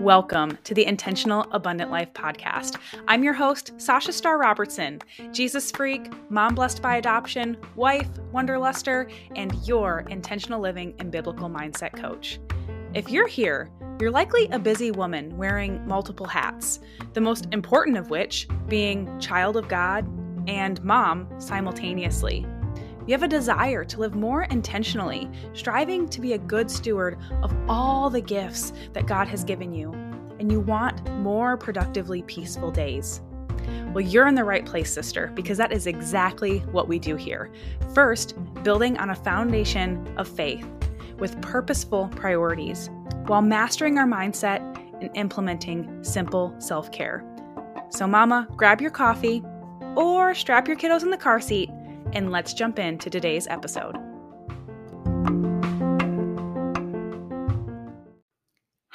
Welcome to the Intentional Abundant Life podcast. I'm your host, Sasha Starr Robertson, Jesus freak, mom blessed by adoption, wife, wonderluster, and your intentional living and biblical mindset coach. If you're here, you're likely a busy woman wearing multiple hats, the most important of which being child of God and mom simultaneously. You have a desire to live more intentionally, striving to be a good steward of all the gifts that God has given you, and you want more productively peaceful days. Well, you're in the right place, sister, because that is exactly what we do here. First, building on a foundation of faith with purposeful priorities while mastering our mindset and implementing simple self care. So, mama, grab your coffee or strap your kiddos in the car seat and let's jump into today's episode.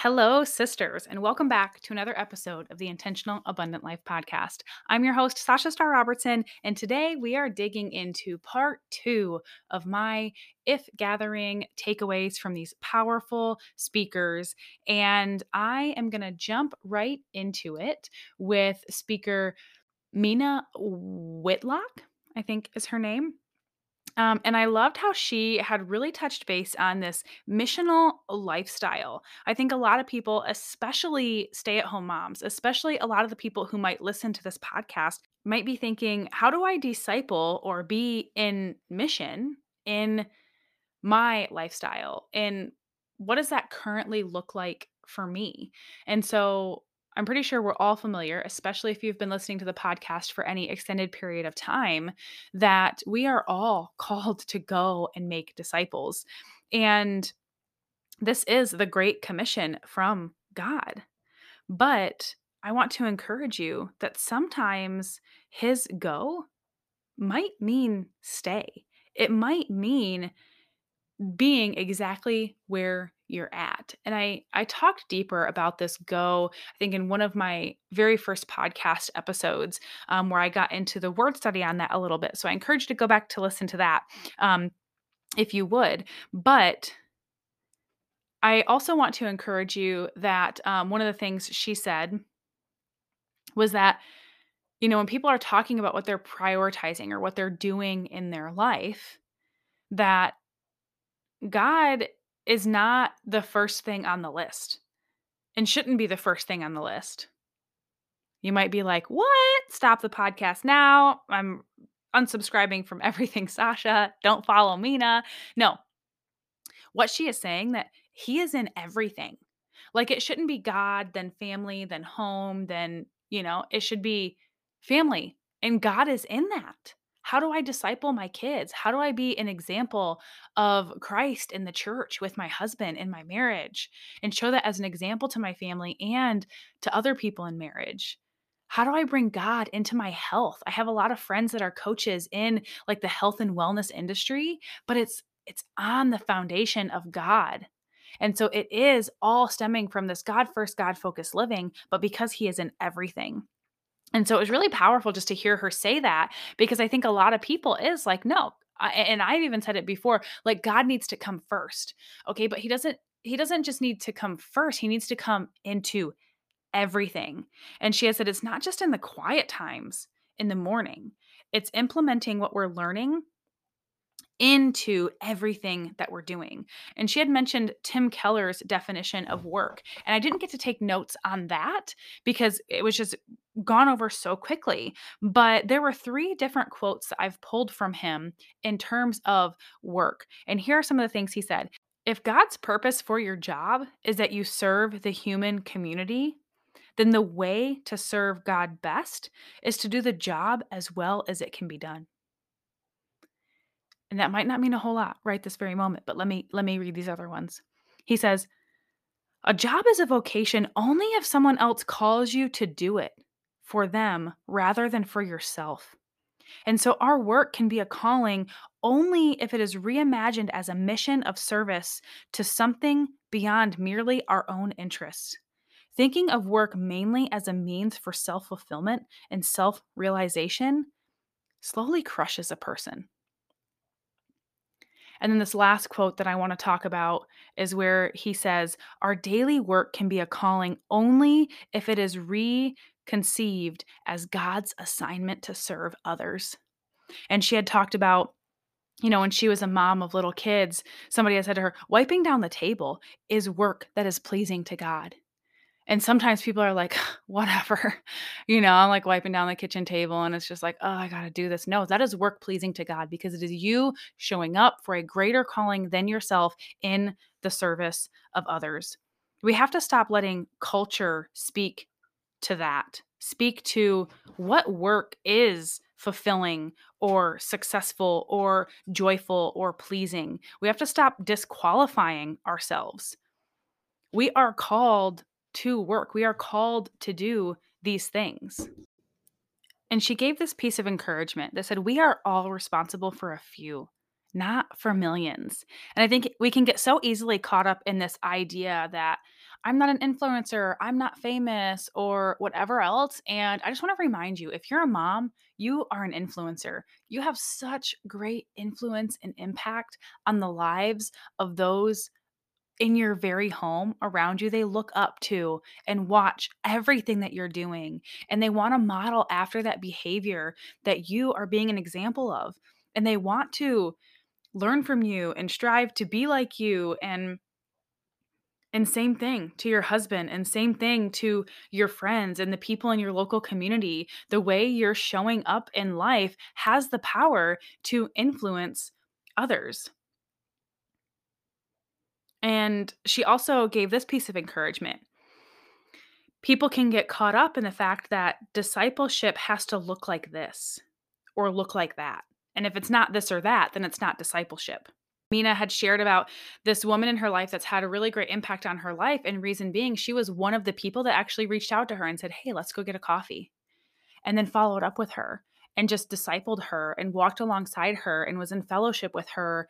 Hello, sisters, and welcome back to another episode of the Intentional Abundant Life podcast. I'm your host, Sasha Starr Robertson, and today we are digging into part two of my If Gathering takeaways from these powerful speakers. And I am going to jump right into it with speaker Mina Whitlock. I think is her name. Um, and I loved how she had really touched base on this missional lifestyle. I think a lot of people, especially stay at home moms, especially a lot of the people who might listen to this podcast, might be thinking, how do I disciple or be in mission in my lifestyle? And what does that currently look like for me? And so I'm pretty sure we're all familiar, especially if you've been listening to the podcast for any extended period of time, that we are all called to go and make disciples. And this is the Great Commission from God. But I want to encourage you that sometimes his go might mean stay. It might mean being exactly where you're at. And I I talked deeper about this go, I think in one of my very first podcast episodes, um, where I got into the word study on that a little bit. So I encourage you to go back to listen to that, um, if you would. But I also want to encourage you that um, one of the things she said was that you know when people are talking about what they're prioritizing or what they're doing in their life that God is not the first thing on the list and shouldn't be the first thing on the list. You might be like, What? Stop the podcast now. I'm unsubscribing from everything, Sasha. Don't follow Mina. No. What she is saying that he is in everything. Like it shouldn't be God, then family, then home, then, you know, it should be family. And God is in that. How do I disciple my kids? How do I be an example of Christ in the church with my husband in my marriage and show that as an example to my family and to other people in marriage? How do I bring God into my health? I have a lot of friends that are coaches in like the health and wellness industry, but it's it's on the foundation of God. And so it is all stemming from this God first, God focused living, but because He is in everything. And so it was really powerful just to hear her say that because I think a lot of people is like, no, and I've even said it before, like God needs to come first. Okay. But he doesn't, he doesn't just need to come first. He needs to come into everything. And she has said it's not just in the quiet times in the morning, it's implementing what we're learning into everything that we're doing. And she had mentioned Tim Keller's definition of work. And I didn't get to take notes on that because it was just gone over so quickly. But there were three different quotes that I've pulled from him in terms of work. And here are some of the things he said. If God's purpose for your job is that you serve the human community, then the way to serve God best is to do the job as well as it can be done. And that might not mean a whole lot right this very moment, but let me let me read these other ones. He says, "A job is a vocation only if someone else calls you to do it for them rather than for yourself." And so our work can be a calling only if it is reimagined as a mission of service to something beyond merely our own interests. Thinking of work mainly as a means for self fulfillment and self realization slowly crushes a person. And then this last quote that I want to talk about is where he says, Our daily work can be a calling only if it is reconceived as God's assignment to serve others. And she had talked about you know, when she was a mom of little kids, somebody had said to her, wiping down the table is work that is pleasing to God. And sometimes people are like, whatever, you know, I'm like wiping down the kitchen table and it's just like, oh, I got to do this. No, that is work pleasing to God because it is you showing up for a greater calling than yourself in the service of others. We have to stop letting culture speak to that, speak to what work is fulfilling or successful or joyful or pleasing. We have to stop disqualifying ourselves. We are called to work, we are called to do these things. And she gave this piece of encouragement that said, We are all responsible for a few, not for millions. And I think we can get so easily caught up in this idea that I'm not an influencer, I'm not famous, or whatever else. And I just want to remind you if you're a mom, you are an influencer. You have such great influence and impact on the lives of those in your very home around you they look up to and watch everything that you're doing and they want to model after that behavior that you are being an example of and they want to learn from you and strive to be like you and and same thing to your husband, and same thing to your friends and the people in your local community. The way you're showing up in life has the power to influence others. And she also gave this piece of encouragement. People can get caught up in the fact that discipleship has to look like this or look like that. And if it's not this or that, then it's not discipleship. Mina had shared about this woman in her life that's had a really great impact on her life. And reason being, she was one of the people that actually reached out to her and said, Hey, let's go get a coffee. And then followed up with her and just discipled her and walked alongside her and was in fellowship with her.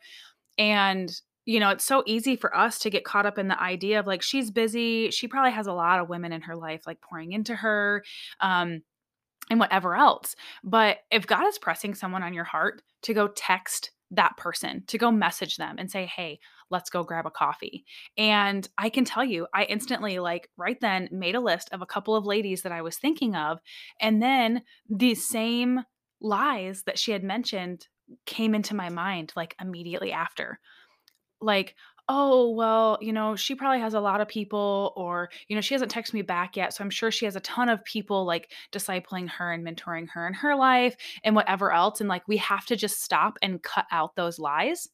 And, you know, it's so easy for us to get caught up in the idea of like, she's busy. She probably has a lot of women in her life like pouring into her. Um, and whatever else. But if God is pressing someone on your heart to go text that person to go message them and say, Hey, let's go grab a coffee. And I can tell you, I instantly, like, right then made a list of a couple of ladies that I was thinking of. And then these same lies that she had mentioned came into my mind, like, immediately after. Like, oh, well, you know, she probably has a lot of people, or, you know, she hasn't texted me back yet. So I'm sure she has a ton of people like discipling her and mentoring her in her life and whatever else. And like, we have to just stop and cut out those lies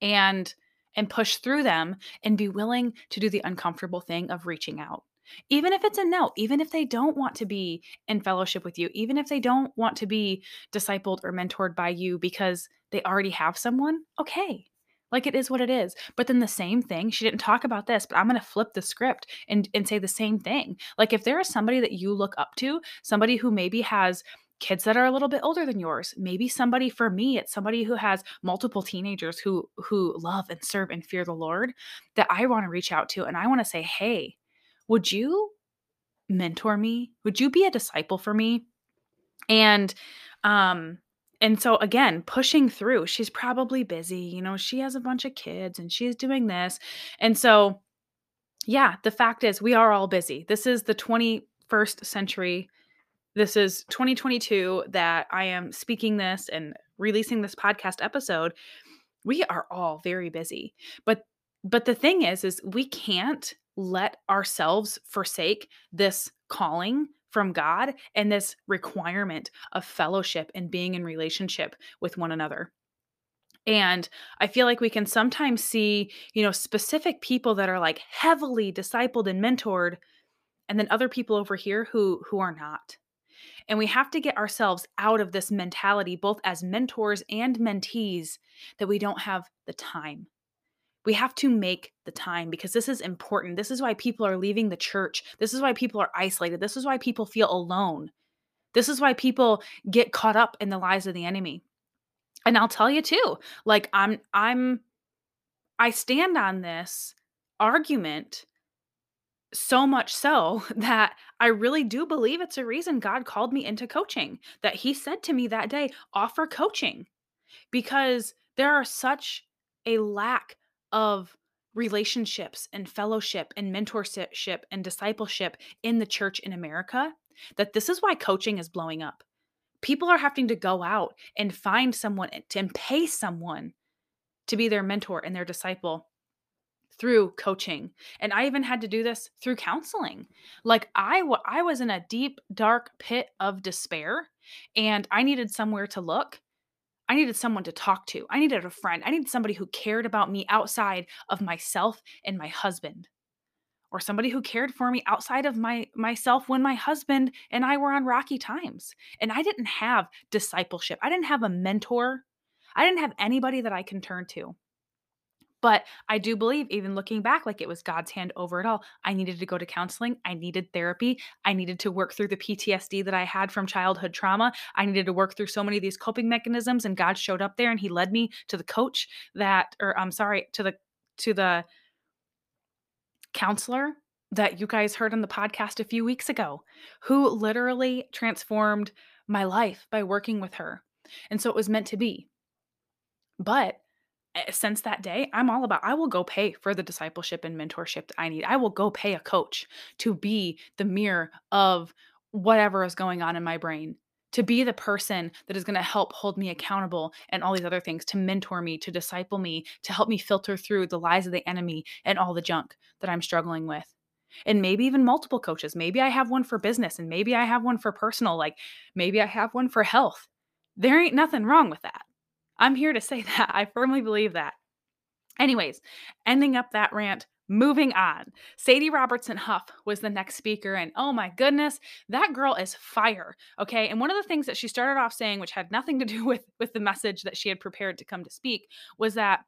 and and push through them and be willing to do the uncomfortable thing of reaching out even if it's a no, even if they don't want to be in fellowship with you, even if they don't want to be discipled or mentored by you because they already have someone, okay, like it is what it is. But then the same thing, she didn't talk about this, but I'm going to flip the script and and say the same thing. Like if there is somebody that you look up to, somebody who maybe has kids that are a little bit older than yours maybe somebody for me it's somebody who has multiple teenagers who who love and serve and fear the lord that i want to reach out to and i want to say hey would you mentor me would you be a disciple for me and um and so again pushing through she's probably busy you know she has a bunch of kids and she's doing this. And so yeah the fact is we are all busy. This is the 21st century. This is 2022 that i am speaking this and releasing this podcast episode. We are all very busy. But but the thing is is we can't let ourselves forsake this calling from God and this requirement of fellowship and being in relationship with one another. And I feel like we can sometimes see, you know, specific people that are like heavily discipled and mentored and then other people over here who who are not. And we have to get ourselves out of this mentality both as mentors and mentees that we don't have the time we have to make the time because this is important. This is why people are leaving the church. This is why people are isolated. This is why people feel alone. This is why people get caught up in the lies of the enemy. And I'll tell you too, like I'm I'm I stand on this argument so much so that I really do believe it's a reason God called me into coaching. That he said to me that day, offer coaching. because there are such a lack of relationships and fellowship and mentorship and discipleship in the church in America that this is why coaching is blowing up. People are having to go out and find someone eh, and pay someone to be their mentor and their disciple through coaching and i even had to do this through counseling like I was in a deep dark pit of despair and i needed somewhere to look i needed someone to talk to. I needed a friend. I needed somebody who cared about me outside of myself and my husband or somebody who cared for me outside of my myself when my husband and I were on rocky times. And I didn't have discipleship. I didn't have a mentor. I didn't have anybody that I can turn to but I do believe, even looking back, like it was God's hand over it all. I needed to go to counseling. I needed therapy. I needed to work through the PTSD that I had from childhood trauma. I needed to work through so many of these coping mechanisms. And God showed up there and He led me to the coach that, or I'm sorry, to the, to the counselor that you guys heard on the podcast a few weeks ago, who literally transformed my life by working with her. And so it was meant to be. But since that day, I'm all about I will go pay for the discipleship and mentorship I need. I will go pay a coach to be the mirror of whatever is going on in my brain, to be the person that is going to help hold me accountable and all these other things, to mentor me, to disciple me, to help me filter through the lies of the enemy and all the junk that I'm struggling with. And maybe even multiple coaches. Maybe I have one for business and maybe I have one for personal, like maybe I have one for health. There ain't nothing wrong with that. I'm here to say that. I firmly believe that. Anyways, ending up that rant, moving on. Sadie Robertson Huff was the next speaker, and oh my goodness, that girl is fire. Okay. And one of the things that she started off saying, which had nothing to do with, with the message that she had prepared to come to speak, was that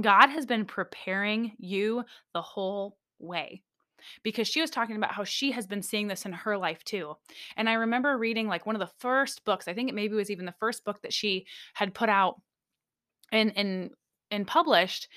God has been preparing you the whole way because she was talking about how she has been seeing this in her life too. And I remember reading like one of the first books, I think it maybe was even the first book that she had put out and and and published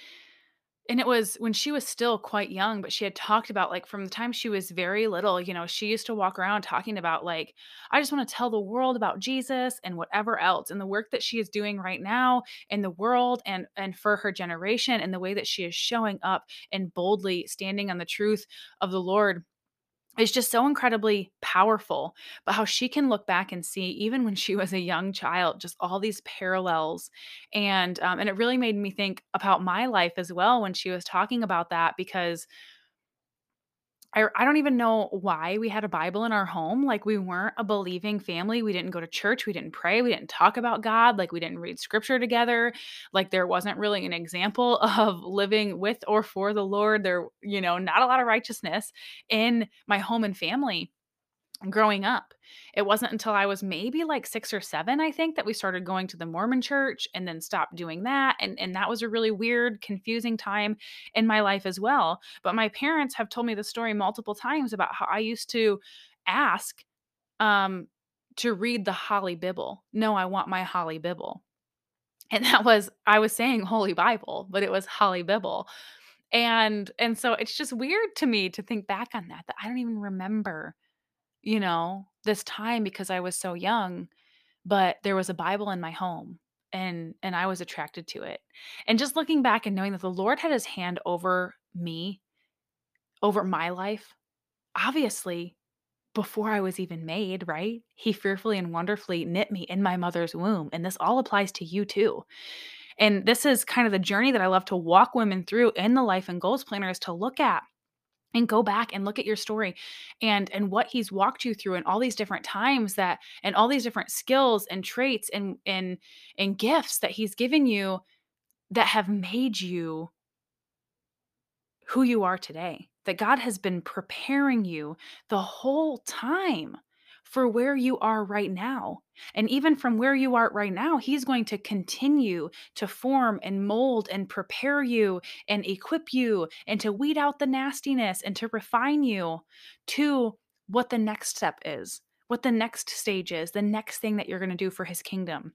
and it was when she was still quite young but she had talked about like from the time she was very little you know she used to walk around talking about like i just want to tell the world about jesus and whatever else and the work that she is doing right now in the world and and for her generation and the way that she is showing up and boldly standing on the truth of the lord is just so incredibly powerful but how she can look back and see even when she was a young child just all these parallels and um, and it really made me think about my life as well when she was talking about that because I, I don't even know why we had a Bible in our home. Like, we weren't a believing family. We didn't go to church. We didn't pray. We didn't talk about God. Like, we didn't read scripture together. Like, there wasn't really an example of living with or for the Lord. There, you know, not a lot of righteousness in my home and family growing up. It wasn't until I was maybe like 6 or 7 I think that we started going to the Mormon church and then stopped doing that and and that was a really weird confusing time in my life as well. But my parents have told me the story multiple times about how I used to ask um to read the Holly Bible. No, I want my Holly Bible. And that was I was saying Holy Bible, but it was Holly Bible. And and so it's just weird to me to think back on that that I don't even remember you know, this time because I was so young, but there was a Bible in my home and and I was attracted to it. And just looking back and knowing that the Lord had his hand over me, over my life, obviously before I was even made, right? He fearfully and wonderfully knit me in my mother's womb. And this all applies to you too. And this is kind of the journey that I love to walk women through in the life and goals planner is to look at and go back and look at your story and and what he's walked you through and all these different times that and all these different skills and traits and and and gifts that he's given you that have made you who you are today that God has been preparing you the whole time for where you are right now. And even from where you are right now, He's going to continue to form and mold and prepare you and equip you and to weed out the nastiness and to refine you to what the next step is, what the next stage is, the next thing that you're going to do for His kingdom.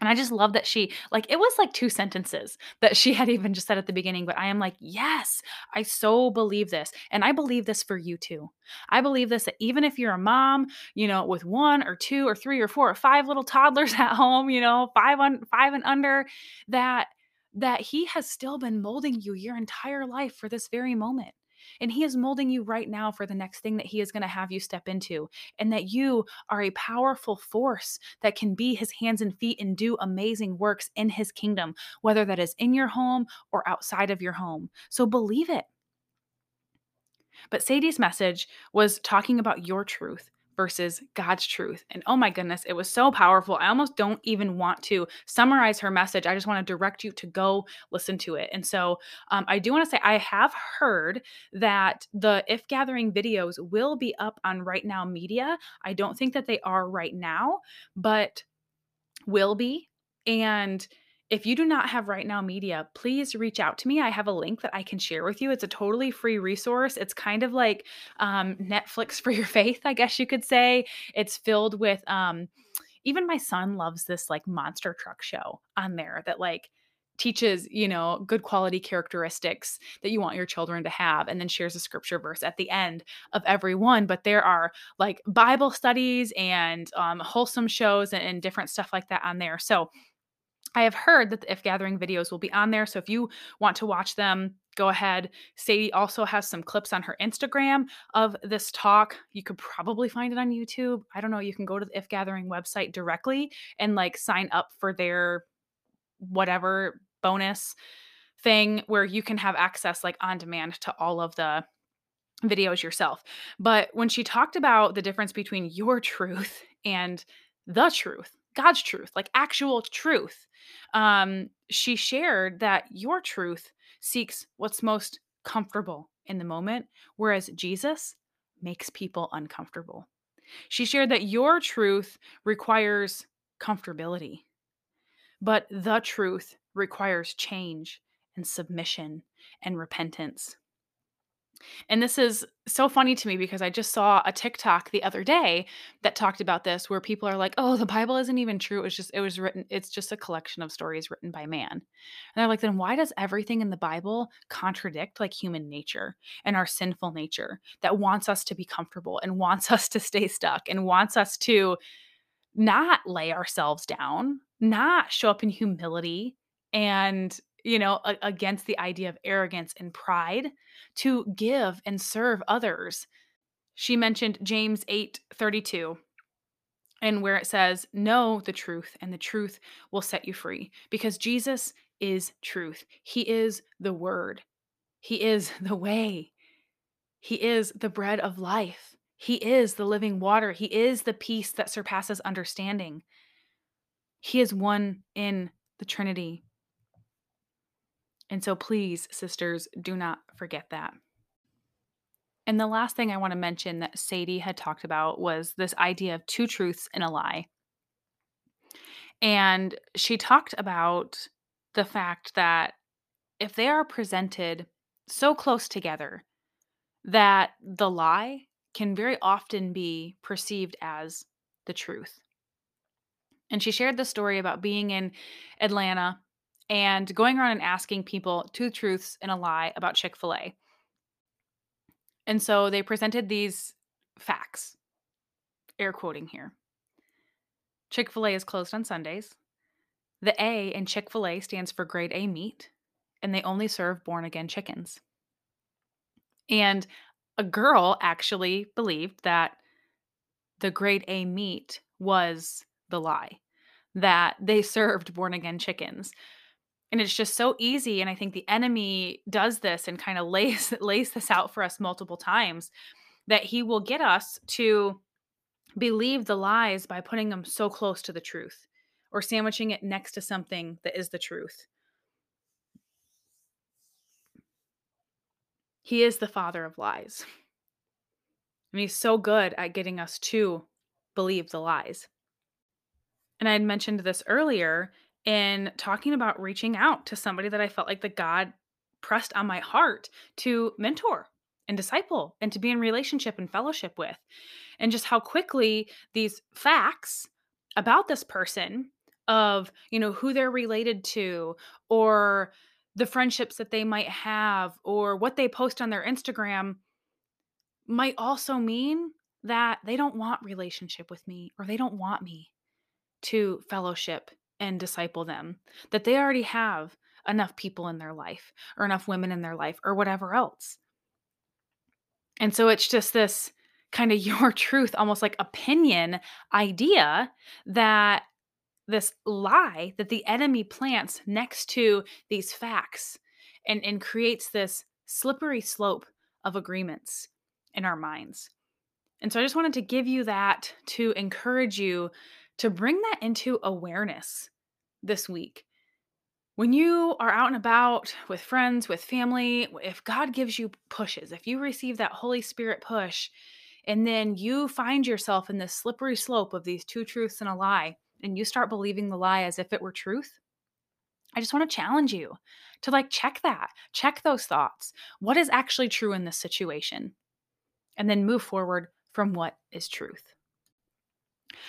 And I just love that she like it was like 2 sentences that she had even just said at the beginning, but I am like, "Yes, I so believe this." And I believe this for you too. I believe this that even if you're a mom, you know, with 1 or 2 or 3 or 4 or 5 little toddlers at home, you know, 5 on 5 and under, that that he has still been molding you your entire life for this very moment. And he is molding you right now for the next thing that he is going to have you step into. And that you are a powerful force that can be his hands and feet and do amazing works in his kingdom, whether that is in your home or outside of your home. So believe it. But Sadie's message was talking about your truth versus God's truth. And oh my goodness, it was so powerful. I almost don't even want to summarize her message. I just want to direct you to go listen to it. And so um, I do want to say I have heard that the If Gathering videos will be up on Right Now Media. I don't think that they are right now, but will be. And if you do not have Right Now Media, please reach out to me. I have a link that I can share with you. It's a totally free resource. It's kind of like um, Netflix for your faith, I guess you could say. It's filled with, um, even my son loves this like monster truck show on there that like teaches, you know, good quality characteristics that you want your children to have and then shares a scripture verse at the end of every one. But there are like Bible studies and um, wholesome shows and, and different stuff like that on there. So, I have heard that the If Gathering videos will be on there. So if you want to watch them, go ahead. Sadie also has some clips on her Instagram of this talk. You could probably find it on YouTube. I don't know. You can go to the If Gathering website directly and like sign up for their whatever bonus thing where you can have access like on demand to all of the videos yourself. But when she talked about the difference between your truth and the truth, God's truth, like actual truth. Um, she shared that your truth seeks what's most comfortable in the moment, whereas Jesus makes people uncomfortable. She shared that your truth requires comfortability, but the truth requires change and submission and repentance. And this is so funny to me because I just saw a TikTok the other day that talked about this where people are like, "Oh, the Bible isn't even true. It was just it was written it's just a collection of stories written by man." And they're like, "Then why does everything in the Bible contradict like human nature and our sinful nature that wants us to be comfortable and wants us to stay stuck and wants us to not lay ourselves down, not show up in humility and you know, a- against the idea of arrogance and pride to give and serve others. She mentioned James 8 32, and where it says, Know the truth, and the truth will set you free. Because Jesus is truth. He is the word, He is the way, He is the bread of life, He is the living water, He is the peace that surpasses understanding. He is one in the Trinity. And so, please, sisters, do not forget that. And the last thing I want to mention that Sadie had talked about was this idea of two truths and a lie. And she talked about the fact that if they are presented so close together, that the lie can very often be perceived as the truth. And she shared the story about being in Atlanta and going around and asking people two truths and a lie about Chick fil A. And so they presented these facts, air quoting here. Chick fil A is closed on Sundays. The A in Chick fil A stands for grade A meat, and they only serve born again chickens. And a girl actually believed that the grade A meat was the lie, that they served born again chickens and it's just so easy and i think the enemy does this and kind of lays lays this out for us multiple times that he will get us to believe the lies by putting them so close to the truth or sandwiching it next to something that is the truth. He is the father of lies. And he's so good at getting us to believe the lies. And i had mentioned this earlier in talking about reaching out to somebody that I felt like the God pressed on my heart to mentor and disciple and to be in relationship and fellowship with. And just how quickly these facts about this person of, you know, who they're related to or the friendships that they might have or what they post on their Instagram might also mean that they don't want relationship with me or they don't want me to fellowship and disciple them. That they already have enough people in their life or enough women in their life or whatever else. And so it's just this kind of your truth, almost like opinion idea that this lie that the enemy plants next to these facts and, and creates this slippery slope of agreements in our minds. And so I just wanted to give you that to encourage you to bring that into awareness this week. When you are out and about with friends, with family, if God gives you pushes, if you receive that Holy Spirit push, and then you find yourself in this slippery slope of these two truths and a lie, and you start believing the lie as if it were truth, I just want to challenge you to like check that, check those thoughts. What is actually true in this situation? And then move forward from what is truth.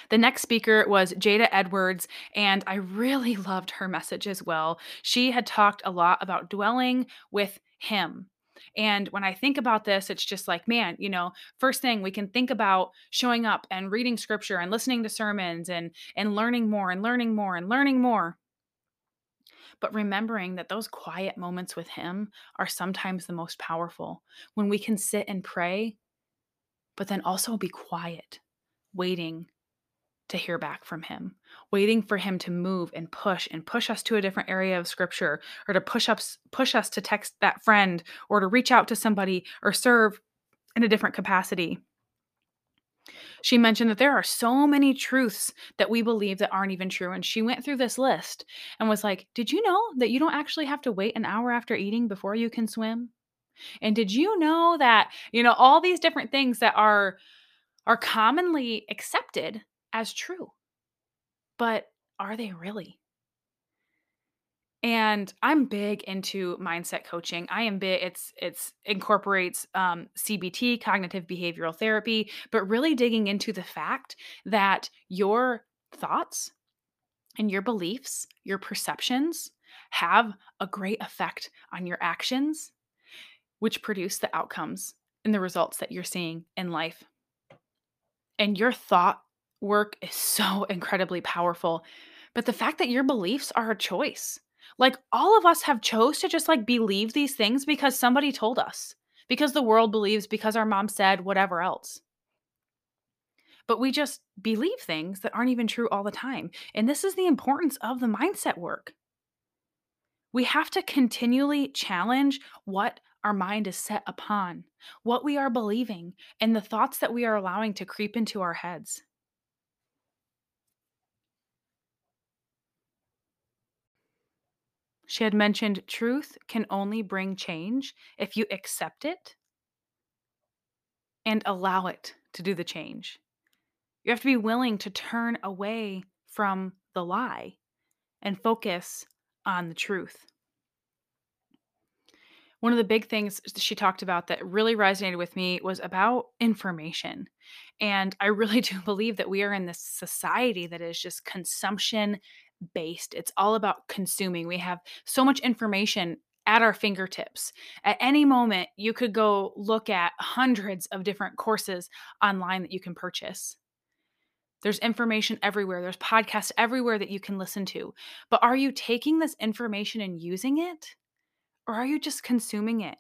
The next speaker was Jada Edwards, and I really loved her message as well. She had talked a lot about dwelling with Him. And when I think about this, it's just like, man, you know, first thing we can think about showing up and reading scripture and listening to sermons and and learning more and learning more and learning more. But remembering that those quiet moments with him are sometimes the most powerful when we can sit and pray, but then also be quiet, waiting to hear back from him, waiting for him to move and push and push us to a different area of scripture or to push us push us to text that friend or to reach out to somebody or serve in a different capacity. She mentioned that there are so many truths that we believe that aren't even true and she went through this list and was like, "Did you know that you don't actually have to wait an hour after eating before you can swim?" And did you know that, you know, all these different things that are are commonly accepted as true. But are they really? And I'm big into mindset coaching. I am big it's it's incorporates um, CBT, cognitive behavioral therapy, but really digging into the fact that your thoughts and your beliefs, your perceptions have a great effect on your actions, which produce the outcomes and the results that you're seeing in life. And your thought work is so incredibly powerful. But the fact that your beliefs are a choice. Like all of us have chose to just like believe these things because somebody told us, because the world believes, because our mom said, whatever else. But we just believe things that aren't even true all the time. And this is the importance of the mindset work. We have to continually challenge what our mind is set upon, what we are believing, and the thoughts that we are allowing to creep into our heads. She had mentioned truth can only bring change if you accept it and allow it to do the change. You have to be willing to turn away from the lie and focus on the truth. One of the big things she talked about that really resonated with me was about information. And I really do believe that we are in this society that is just consumption based. It's all about consuming. We have so much information at our fingertips. At any moment, you could go look at hundreds of different courses online that you can purchase. There's information everywhere. There's podcasts everywhere that you can listen to. But are you taking this information and using it? Or are you just consuming it?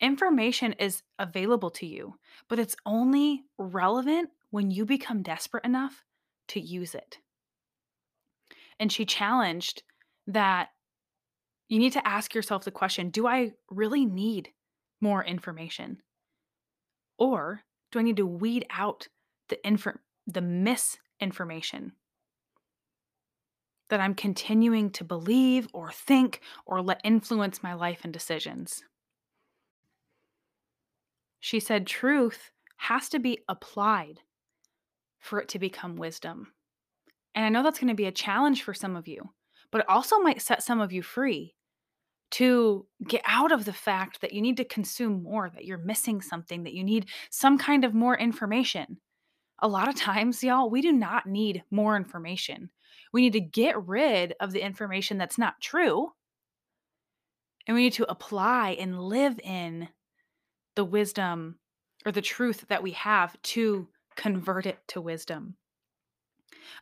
Information is available to you, but it's only relevant when you become desperate enough to use it. And she challenged that you need to ask yourself the question Do I really need more information? Or do I need to weed out the, inf- the misinformation that I'm continuing to believe or think or let influence my life and decisions? She said truth has to be applied for it to become wisdom. And I know that's going to be a challenge for some of you, but it also might set some of you free to get out of the fact that you need to consume more, that you're missing something, that you need some kind of more information. A lot of times, y'all, we do not need more information. We need to get rid of the information that's not true. And we need to apply and live in the wisdom or the truth that we have to convert it to wisdom.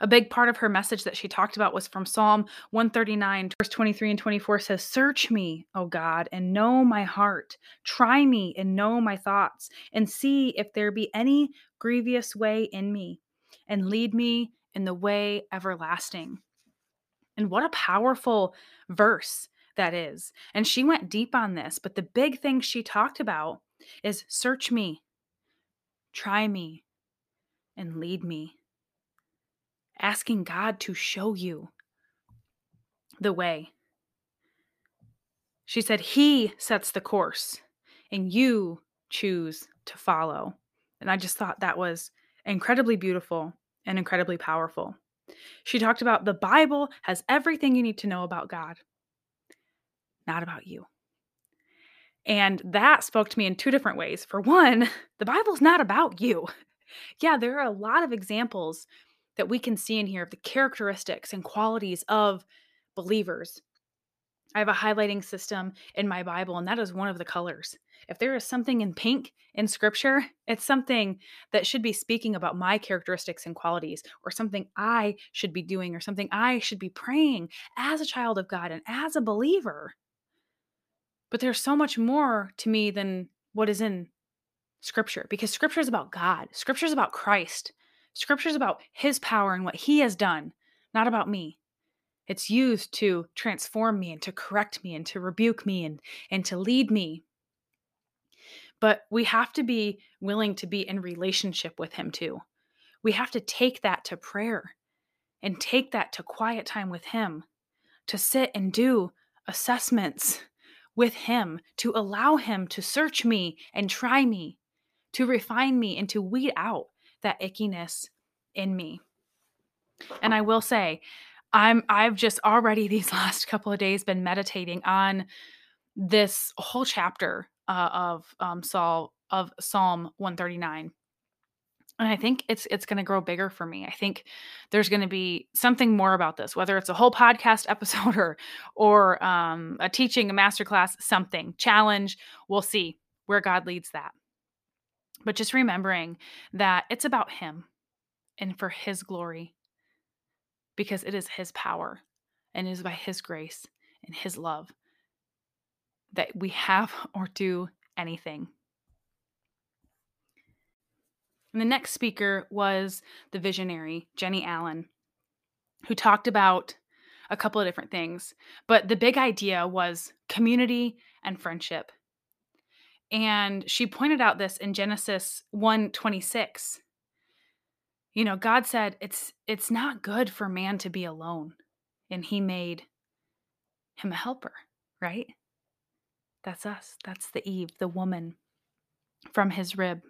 A big part of her message that she talked about was from Psalm 139, verse 23 and 24 says, Search me, O God, and know my heart. Try me and know my thoughts, and see if there be any grievous way in me, and lead me in the way everlasting. And what a powerful verse that is. And she went deep on this, but the big thing she talked about is search me, try me, and lead me asking God to show you the way. She said, He sets the course and you choose to follow. And I just thought that was incredibly beautiful and incredibly powerful. She talked about the Bible has everything you need to know about God, not about you. And that spoke to me in two different ways. For one, the Bible's not about you. Yeah, there are a lot of examples that we can see in here of the characteristics and qualities of believers. I have a highlighting system in my Bible, and that is one of the colors. If there is something in pink in scripture, it's something that should be speaking about my characteristics and qualities, or something I should be doing, or something I should be praying as a child of God and as a believer. But there's so much more to me than what is in scripture because scripture is about God, scripture is about Christ. Scripture is about his power and what he has done, not about me. It's used to transform me and to correct me and to rebuke me and, and to lead me. But we have to be willing to be in relationship with him too. We have to take that to prayer and take that to quiet time with him, to sit and do assessments with him, to allow him to search me and try me, to refine me and to weed out that ickiness in me. And I will say, I'm I've just already these last couple of days been meditating on this whole chapter uh, of um, Saul of Psalm 139 and i think it's it's going to grow bigger for me. I think there's going to be something more about this whether it's a whole podcast episode or or um, a teaching a masterclass something challenge. We'll see where god leads that but just remembering that it's about Him and for His glory, because it is His power and it is by His grace and His love that we have or do anything. And the next speaker was the visionary, Jennie Allen, who talked about a couple of different things. But the big idea was community and friendship and she pointed out this in Genesis 1:26. You know, God said it's it's not good for man to be alone, and he made him a helper, right? That's us. That's the Eve, the woman from his rib.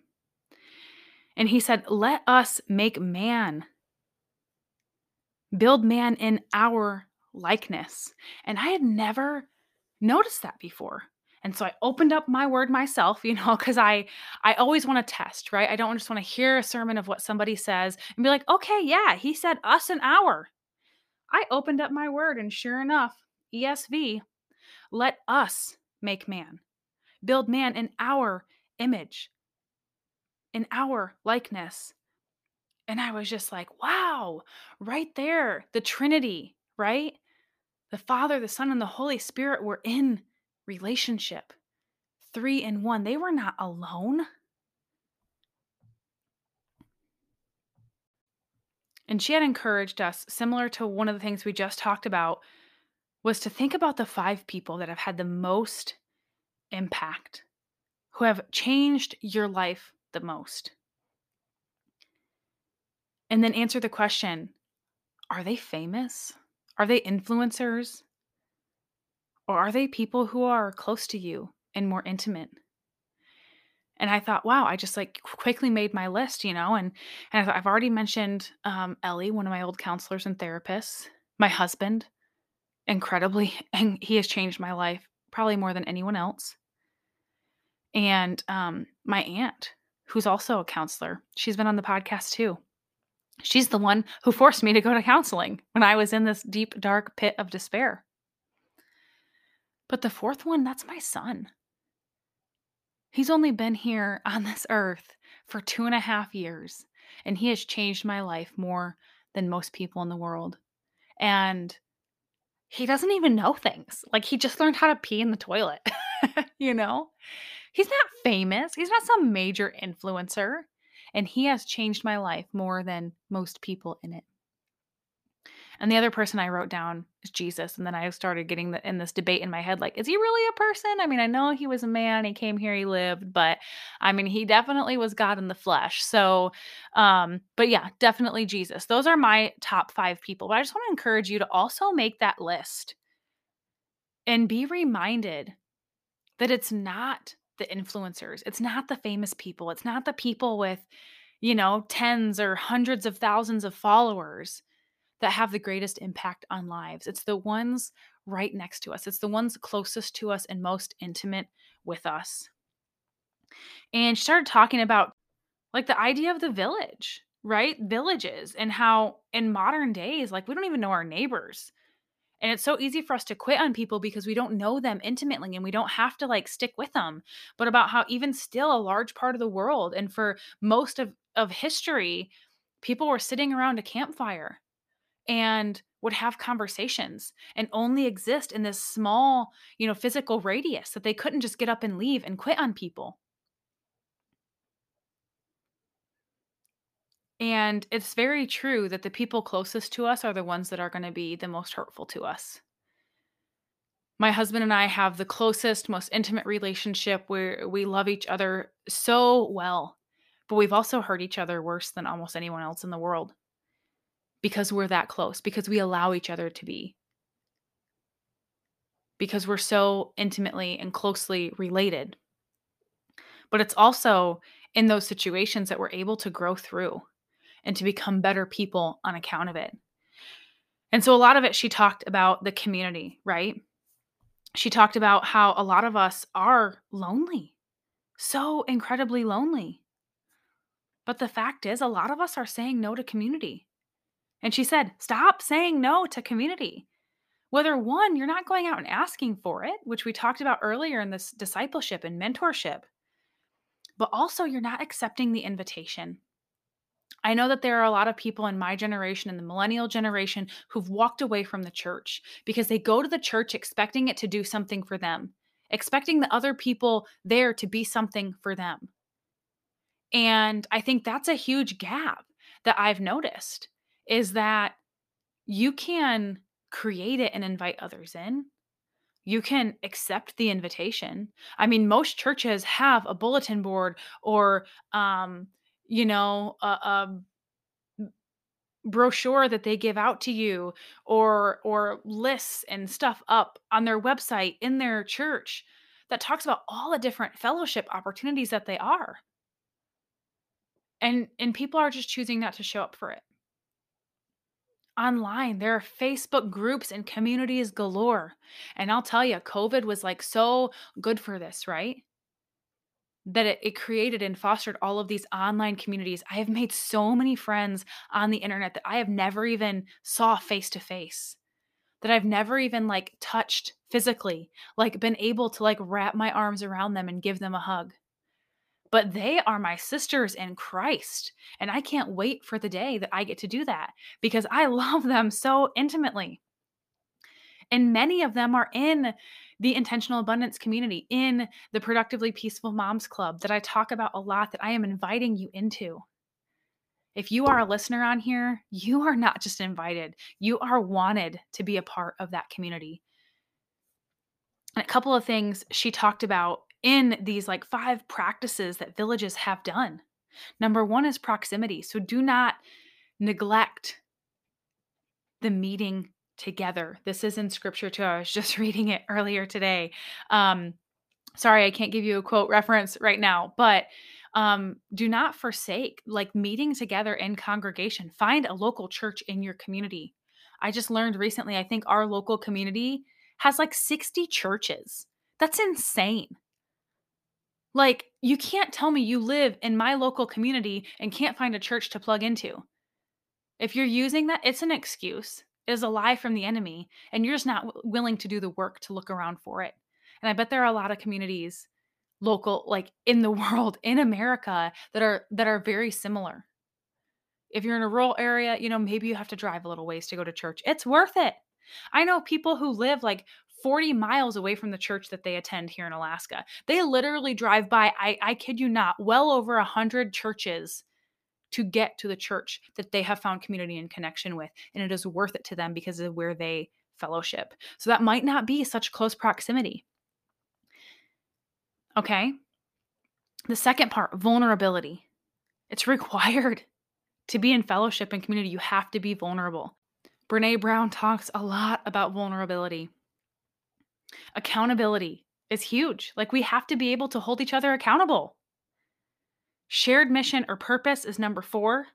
And he said, "Let us make man build man in our likeness." And I had never noticed that before. And so I opened up my word myself, you know, because I I always want to test, right? I don't just want to hear a sermon of what somebody says and be like, okay, yeah, he said us an hour. I opened up my word, and sure enough, ESV, let us make man, build man in our image, in our likeness. And I was just like, wow, right there, the Trinity, right? The Father, the Son, and the Holy Spirit were in relationship. Three in one. They were not alone. And she had encouraged us, similar to one of the things we just talked about, was to think about the five people that have had the most impact, who have changed your life the most. And then answer the question are they famous? Are they influencers? Or are they people who are close to you and more intimate? And I thought, wow, I just like quickly made my list, you know, and, and I've already mentioned um, Ellie, one of my old counselors and therapists, my husband, incredibly, and he has changed my life probably more than anyone else. And um, my aunt, who's also a counselor, she's been on the podcast too. She's the one who forced me to go to counseling when I was in this deep, dark pit of despair. But the fourth one, that's my son. He's only been here on this earth for two and a half years, and he has changed my life more than most people in the world. And he doesn't even know things. Like, he just learned how to pee in the toilet, you know? He's not famous, he's not some major influencer, and he has changed my life more than most people in it. And the other person I wrote down is Jesus. And then I started getting the, in this debate in my head like, is he really a person? I mean, I know he was a man, he came here, he lived, but I mean, he definitely was God in the flesh. So, um, but yeah, definitely Jesus. Those are my top five people. But I just want to encourage you to also make that list and be reminded that it's not the influencers, it's not the famous people, it's not the people with, you know, tens or hundreds of thousands of followers that have the greatest impact on lives. It's the ones right next to us, it's the ones closest to us and most intimate with us. And she started talking about like the idea of the village, right? Villages and how in modern days, like we don't even know our neighbors. And it's so easy for us to quit on people because we don't know them intimately and we don't have to like stick with them. But about how even still a large part of the world and for most of, of history, people were sitting around a campfire and would have conversations and only exist in this small, you know, physical radius that they couldn't just get up and leave and quit on people. And it's very true that the people closest to us are the ones that are going to be the most hurtful to us. My husband and I have the closest, most intimate relationship where we love each other so well, but we've also hurt each other worse than almost anyone else in the world because we're that close, because we allow each other to be, because we're so intimately and closely related. But it's also in those situations that we're able to grow through and to become better people on account of it. And so a lot of it, she talked about the community, right? She talked about how a lot of us are lonely, so incredibly lonely. But the fact is, a lot of us are saying no to community. And she said, stop saying no to community. Whether one, you're not going out and asking for it, which we talked about earlier in this discipleship and mentorship, but also you're not accepting the invitation. I know that there are a lot of people in my generation and the millennial generation who've walked away from the church because they go to the church expecting it to do something for them, expecting the other people there to be something for them. And I think that's a huge gap that I've noticed is that you can create it and invite others in. You can accept the invitation. I mean, most churches have a bulletin board or, um, you know, a, a brochure that they give out to you or or lists and stuff up on their website in their church that talks about all the different fellowship opportunities that they are and and people are just choosing not to show up for it online. There are Facebook groups and communities galore. And I'll tell you, COVID was like so good for this, right? That it, it created and fostered all of these online communities. I have made so many friends on the internet that I have never even saw face to face that I've never even like touched physically, like been able to like wrap my arms around them and give them a hug but they are my sisters in Christ. And I can't wait for the day that I get to do that because I love them so intimately. And many of them are in the intentional abundance community, in the Productively Peaceful Moms Club that I talk about a lot, that I am inviting you into. If you are a listener on here, you are not just invited, you are wanted to be a part of that community. And a couple of things she talked about in these like five practices that villages have done. Number one is proximity. So do not neglect the meeting together. This is in scripture too. I was just reading it earlier today. Um, sorry, I can't give you a quote reference right now, but um, do not forsake like meeting together in congregation. Find a local church in your community. I just learned recently, I think our local community has like 60 churches. That's insane. Like, you can't tell me you live in my local community and can't find a church to plug into. If you're using that, it's an excuse. It is a lie from the enemy, and you're just not w- willing to do the work to look around for it. And I bet there are a lot of communities local like in the world in America that are that are very similar. If you're in a rural area, you know, maybe you have to drive a little ways to go to church. It's worth it. I know people who live like 40 miles away from the church that they attend here in Alaska. They literally drive by, I, I kid you not, well over a hundred churches to get to the church that they have found community and connection with. And it is worth it to them because of where they fellowship. So that might not be such close proximity. Okay. The second part, vulnerability. It's required to be in fellowship and community. You have to be vulnerable. Brene Brown talks a lot about vulnerability. Accountability is huge. Like we have to be able to hold each other accountable. Shared mission or purpose is number four.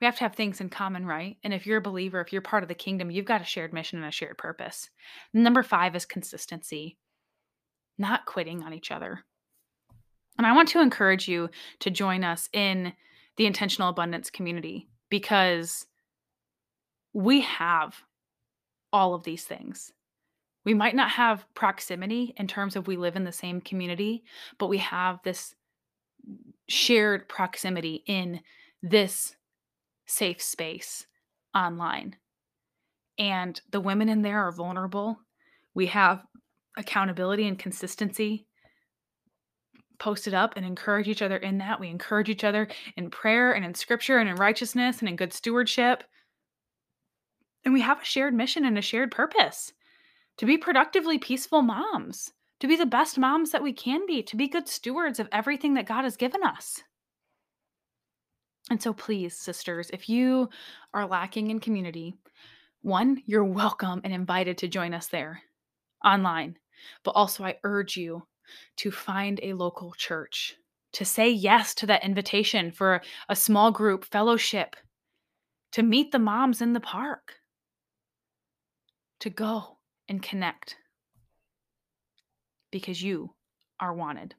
We have to have things in common, right? And if you're a believer, if you're part of the kingdom, you've got a shared mission and a shared purpose. Number five is consistency, not quitting on each other. And I want to encourage you to join us in the intentional abundance community because we have all of these things. We might not have proximity in terms of we live in the same community, but we have this shared proximity in this safe space online. And the women in there are vulnerable. We have accountability and consistency posted up and encourage each other in that. We encourage each other in prayer and in scripture and in righteousness and in good stewardship. And we have a shared mission and a shared purpose to be productively peaceful moms, to be the best moms that we can be, to be good stewards of everything that God has given us. And so, please, sisters, if you are lacking in community, one, you're welcome and invited to join us there online. But also, I urge you to find a local church, to say yes to that invitation for a small group fellowship, to meet the moms in the park, to go and connect because you are wanted.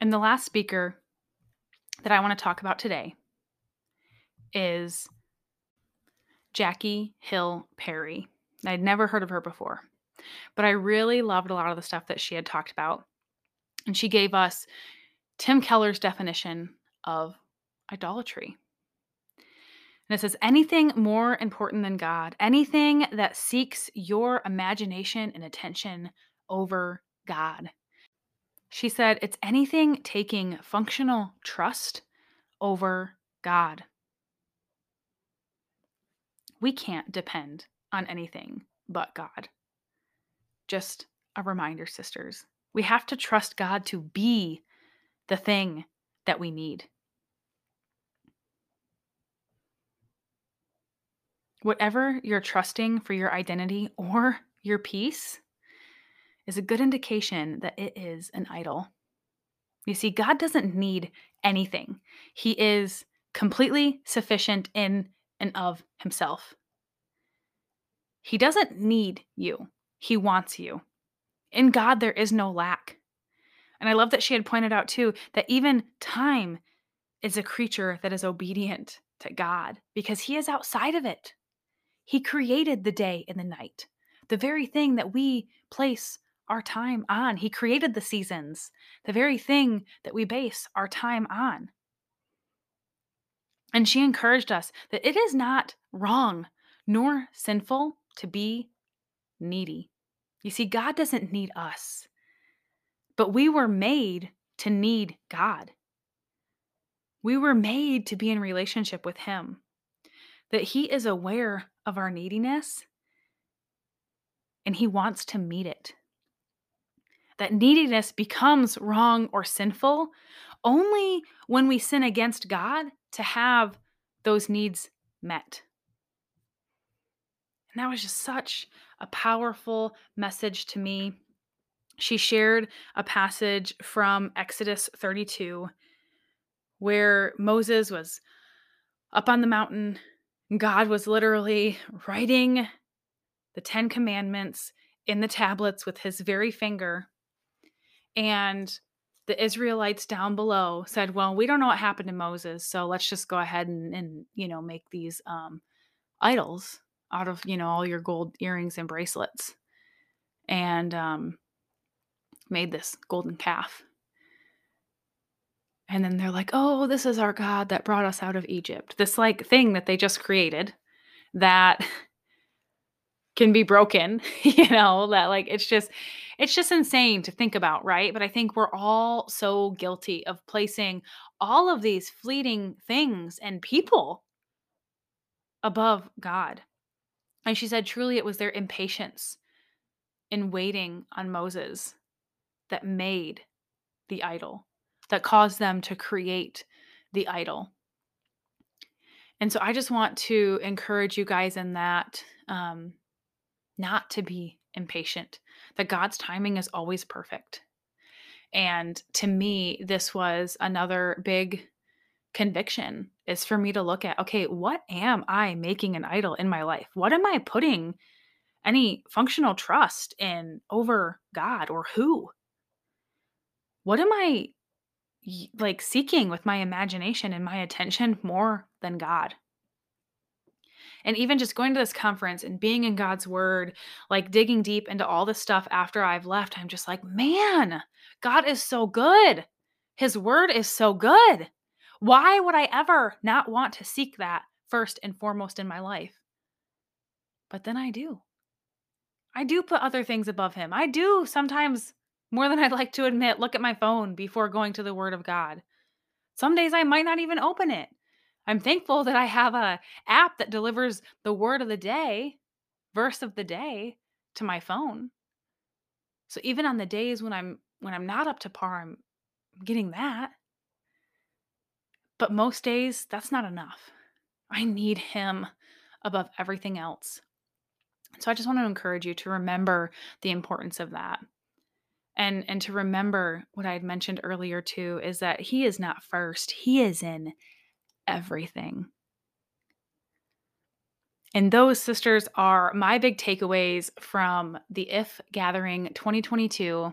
And the last speaker that I want to talk about today is Jackie Hill Perry. I'd never heard of her before, but I really loved a lot of the stuff that she had talked about. And she gave us Tim Keller's definition of idolatry. And it says, anything more important than God, anything that seeks your imagination and attention over God. She said, it's anything taking functional trust over God. We can't depend on anything but God. Just a reminder, sisters. We have to trust God to be the thing that we need. Whatever you're trusting for your identity or your peace is a good indication that it is an idol. You see, God doesn't need anything, He is completely sufficient in and of Himself. He doesn't need you, He wants you. In God, there is no lack. And I love that she had pointed out too that even time is a creature that is obedient to God because He is outside of it. He created the day and the night, the very thing that we place our time on. He created the seasons, the very thing that we base our time on. And she encouraged us that it is not wrong nor sinful to be needy. You see, God doesn't need us, but we were made to need God. We were made to be in relationship with Him, that He is aware of our neediness and he wants to meet it. That neediness becomes wrong or sinful only when we sin against God to have those needs met. And that was just such a powerful message to me. She shared a passage from Exodus 32 where Moses was up on the mountain God was literally writing the Ten Commandments in the tablets with his very finger. And the Israelites down below said, "Well, we don't know what happened to Moses, so let's just go ahead and, and you know make these um, idols out of you know all your gold earrings and bracelets," and um, made this golden calf. And then they're like, "Oh, this is our God that brought us out of Egypt." This like thing that they just created that can be broken, you know, that like it's just it's just insane to think about, right? But I think we're all so guilty of placing all of these fleeting things and people above God. And she said truly it was their impatience in waiting on Moses that made the idol, that caused them to create the idol. And so I just want to encourage you guys in that um, not to be impatient, that God's timing is always perfect. And to me, this was another big conviction is for me to look at okay, what am I making an idol in my life? What am I putting any functional trust in over God or who? What am I like seeking with my imagination and my attention more than God? And even just going to this conference and being in God's word, like digging deep into all this stuff after I've left, I'm just like, man, God is so good. His word is so good. Why would I ever not want to seek that first and foremost in my life? But then I do. I do put other things above him. I do sometimes, more than I'd like to admit, look at my phone before going to the word of God. Some days I might not even open it. I'm thankful that I have a app that delivers the word of the day, verse of the day to my phone. So even on the days when I'm when I'm not up to par, I'm getting that. But most days that's not enough. I need him above everything else. So I just want to encourage you to remember the importance of that. And and to remember what I had mentioned earlier too is that he is not first. He is in everything. And those sisters are my big takeaways from the IF Gathering 2022.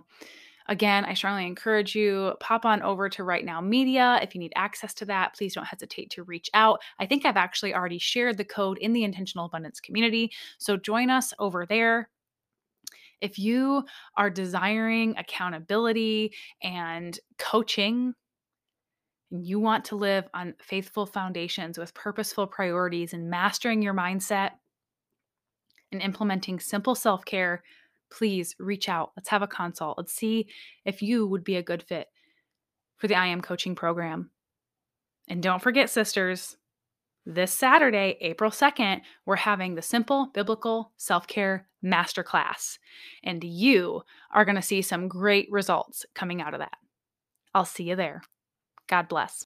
Again, I strongly encourage you pop on over to Right Now Media if you need access to that. Please don't hesitate to reach out. I think I've actually already shared the code in the Intentional Abundance community, so join us over there. If you are desiring accountability and coaching and you want to live on faithful foundations with purposeful priorities and mastering your mindset and implementing simple self care, please reach out. Let's have a consult. Let's see if you would be a good fit for the I Am Coaching Program. And don't forget, sisters, this Saturday, April 2nd, we're having the Simple Biblical Self Care Masterclass. And you are going to see some great results coming out of that. I'll see you there. God bless.